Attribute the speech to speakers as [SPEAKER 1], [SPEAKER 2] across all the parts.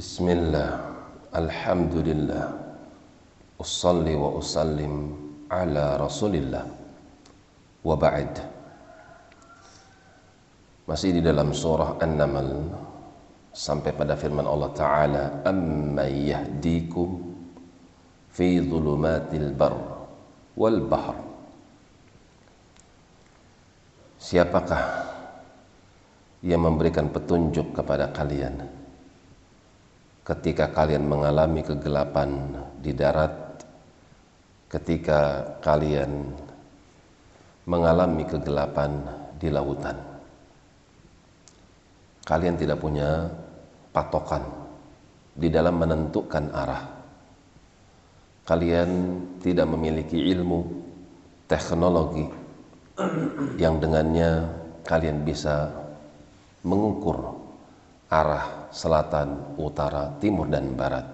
[SPEAKER 1] بسم الله الحمد لله أصلي وأسلم على رسول الله وبعد masih di dalam surah An-Naml sampai pada firman Allah Ta'ala amma yahdikum fi dhulumatil bar wal bahr siapakah yang memberikan petunjuk kepada kalian Ketika kalian mengalami kegelapan di darat ketika kalian mengalami kegelapan di lautan kalian tidak punya patokan di dalam menentukan arah. Kalian tidak memiliki ilmu, teknologi yang dengannya kalian bisa mengukur arah selatan, utara, timur, dan barat.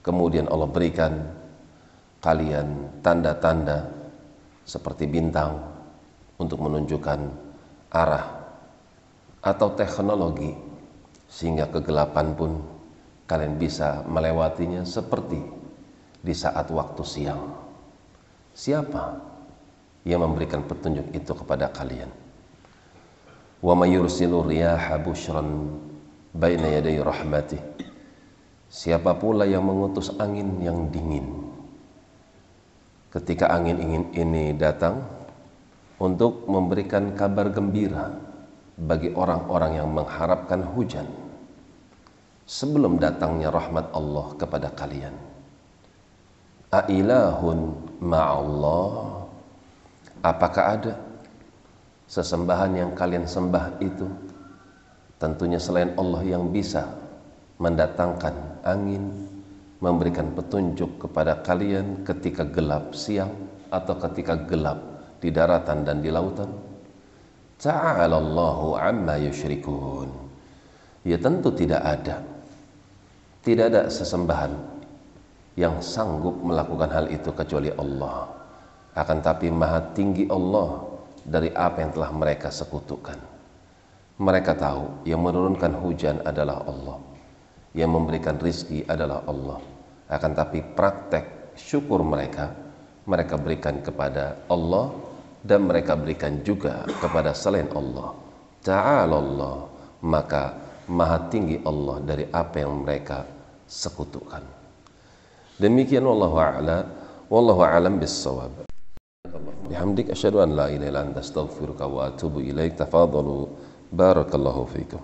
[SPEAKER 1] Kemudian Allah berikan kalian tanda-tanda seperti bintang untuk menunjukkan arah atau teknologi sehingga kegelapan pun kalian bisa melewatinya seperti di saat waktu siang. Siapa yang memberikan petunjuk itu kepada kalian? Wa may riyaha baina yaday rahmatih. Siapa pula yang mengutus angin yang dingin? Ketika angin ingin ini datang untuk memberikan kabar gembira bagi orang-orang yang mengharapkan hujan sebelum datangnya rahmat Allah kepada kalian. Ailahun ma'allah Apakah ada sesembahan yang kalian sembah itu tentunya selain Allah yang bisa mendatangkan angin memberikan petunjuk kepada kalian ketika gelap siang atau ketika gelap di daratan dan di lautan Ta'ala Allahu amma yushrikun. Ya tentu tidak ada. Tidak ada sesembahan yang sanggup melakukan hal itu kecuali Allah. Akan tapi maha tinggi Allah dari apa yang telah mereka sekutukan. Mereka tahu yang menurunkan hujan adalah Allah. Yang memberikan rizki adalah Allah. Akan tapi praktek syukur mereka, mereka berikan kepada Allah dan mereka berikan juga kepada selain Allah. Ta'ala Allah, maka maha tinggi Allah dari apa yang mereka sekutukan. Demikian wallahu a'la, wallahu a'lam bis-shawab. Bihamdik asyhadu an la ilaha illa anta astaghfiruka wa atubu ilaik. Tafadhalu بارك الله فيكم.